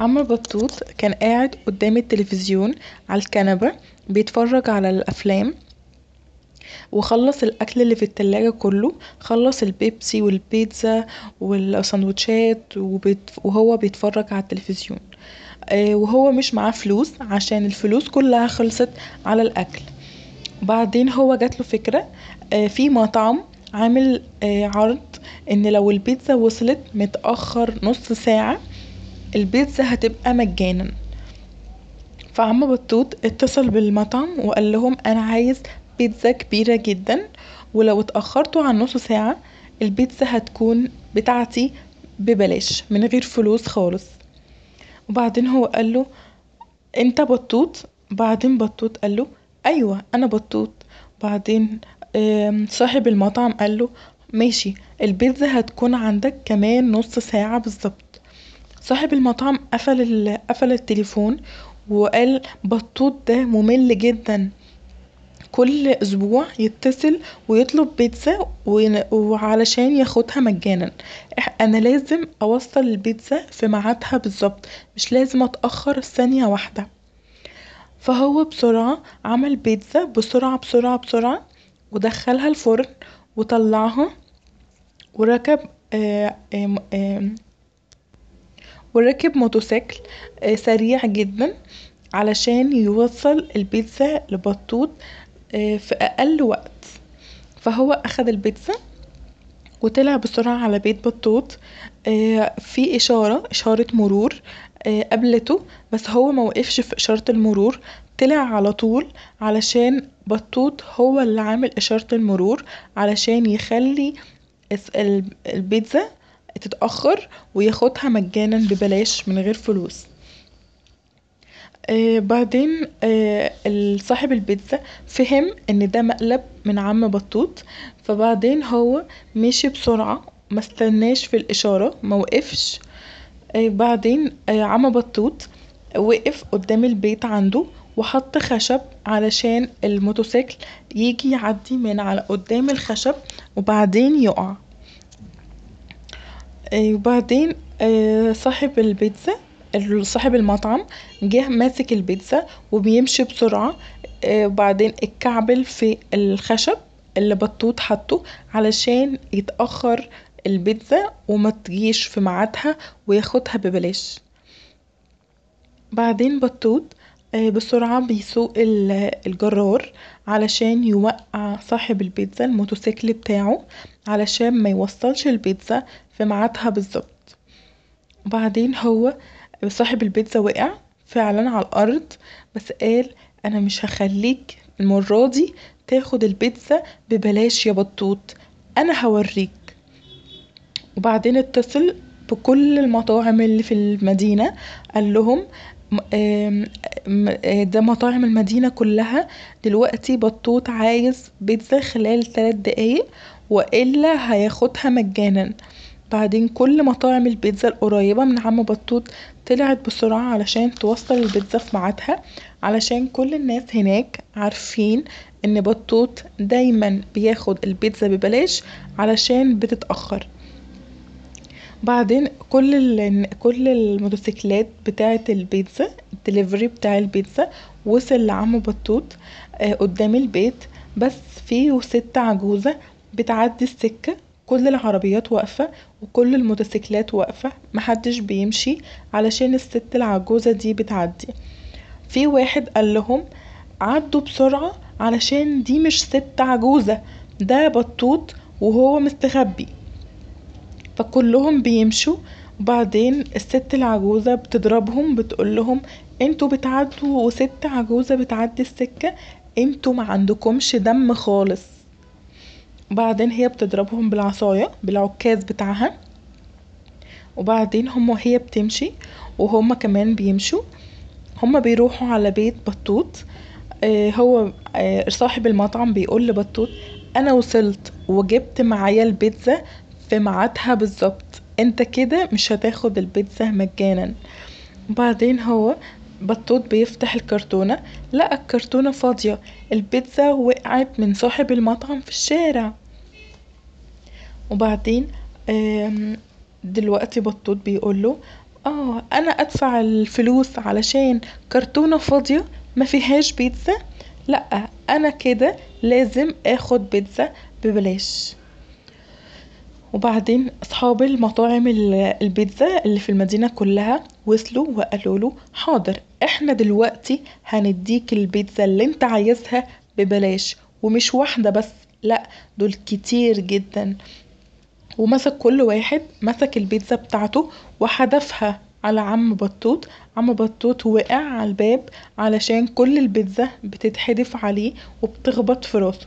عم بطوط كان قاعد قدام التلفزيون على الكنبة بيتفرج علي الأفلام وخلص الأكل اللي في التلاجة كله خلص البيبسي والبيتزا والساندوتشات وهو بيتفرج علي التلفزيون. وهو مش معاه فلوس عشان الفلوس كلها خلصت علي الأكل. بعدين هو جاتله فكرة فيه مطعم عامل عرض إن لو البيتزا وصلت متأخر نص ساعة البيتزا هتبقي مجانا. فا عم بطوط اتصل بالمطعم وقالهم أنا عايز بيتزا كبيرة جدا ولو اتأخرتو عن نص ساعة البيتزا هتكون بتاعتي ببلاش من غير فلوس خالص. وبعدين هو قاله أنت بطوط؟ بعدين بطوط قاله أيوه أنا بطوط. بعدين صاحب المطعم قاله ماشي البيتزا هتكون عندك كمان نص ساعة بالظبط. صاحب المطعم قفل التليفون وقال بطوط دا ممل جدا. كل أسبوع يتصل ويطلب بيتزا وعلشان ياخدها مجانا. أنا لازم أوصل البيتزا في ميعادها بالظبط مش لازم أتأخر ثانية واحدة. فا هو بسرعة عمل بيتزا بسرعة بسرعة بسرعة ودخلها الفرن وطلعها وركب وركب موتوسكل سريع جدا علشان يوصل البيتزا لبطوط في أقل وقت. فا هو اخد البيتزا وطلع بسرعة علي بيت بطوط فيه إشارة إشارة مرور قابلته بس هو موقفش في إشارة المرور طلع علطول علشان بطوط هو اللي عامل إشارة المرور علشان يخلي البيتزا تتأخر وياخدها مجانا ببلاش من غير فلوس. بعدين صاحب البيتزا فهم إن دا مقلب من عم بطوط فبعدين هو مشي بسرعة مستناش في الإشارة موقفش بعدين عم بطوط وقف قدام البيت عنده وحط خشب علشان الموتوسكل يجي يعدي من علي قدام الخشب وبعدين يقع. وبعدين صاحب البيتزا صاحب المطعم جه ماسك البيتزا وبيمشي بسرعة وبعدين اتكعبل في الخشب اللي بطوط حطه علشان يتأخر البيتزا ومتجيش في ميعادها وياخدها ببلاش. بعدين بطوط بسرعة بيسوق الجرار علشان يوقع صاحب البيتزا الموتوسكل بتاعه علشان ميوصلش البيتزا في ميعادها بالظبط. وبعدين هو صاحب البيتزا وقع فعلا علي الأرض بس قال أنا مش هخليك المرادي تاخد البيتزا ببلاش يا بطوط أنا هوريك. وبعدين اتصل بكل المطاعم اللي في المدينة قالهم دا مطاعم المدينة كلها دلوقتي بطوط عايز بيتزا خلال تلات دقايق وإلا هياخدها مجانا. بعدين كل مطاعم البيتزا القريبة من عم بطوط طلعت بسرعة علشان توصل البيتزا في ميعادها علشان كل الناس هناك عارفين إن بطوط دايما بياخد البيتزا ببلاش علشان بتتأخر. بعدين كل الموتوسكلات بتاعة البيتزا الدليفري بتاع البيتزا وصل لعم بطوط قدام البيت. بس فيه ست عجوزة بتعدي السكة كل العربيات واقفة وكل الموتوسكلات واقفة محدش بيمشي علشان الست العجوزة دي بتعدي. فيه واحد قالهم عدوا بسرعة علشان دي مش ست عجوزة دا بطوط وهو مستخبي. فا كلهم بيمشوا وبعدين الست العجوزة بتضربهم بتقولهم انتو بتعدوا وست عجوزة بتعدي السكة انتو معندكمش دم خالص. بعدين هي بتضربهم بالعصاية بالعكاز بتاعها. وبعدين هما وهي بتمشي وهما كمان بيمشوا. هما بيروحوا علي بيت بطوط. هو صاحب المطعم بيقول لبطوط أنا وصلت وجبت معايا البيتزا في ميعادها بالظبط. أنت كدا مش هتاخد البيتزا مجانا. بعدين هو بطوط بيفتح الكرتونة. لقى الكرتونة فاضية. البيتزا وقعت من صاحب المطعم في الشارع. وبعدين دلوقتي بطوط بيقوله آه أنا أدفع الفلوس علشان كرتونة فاضية؟ مفيهاش بيتزا؟ لا أنا كده لازم آخد بيتزا ببلاش. وبعدين أصحاب المطاعم البيتزا اللي في المدينة كلها وصلوا وقالوله حاضر. إحنا دلوقتي هنديك البيتزا اللي أنت عايزها ببلاش ومش واحدة بس لا دول كتير جدا. ومسك كل واحد مسك البيتزا بتاعته وحدفها على عم بطوط. عم بطوط وقع عالباب علشان كل البيتزا بتتحدف عليه وبتخبط في راسه.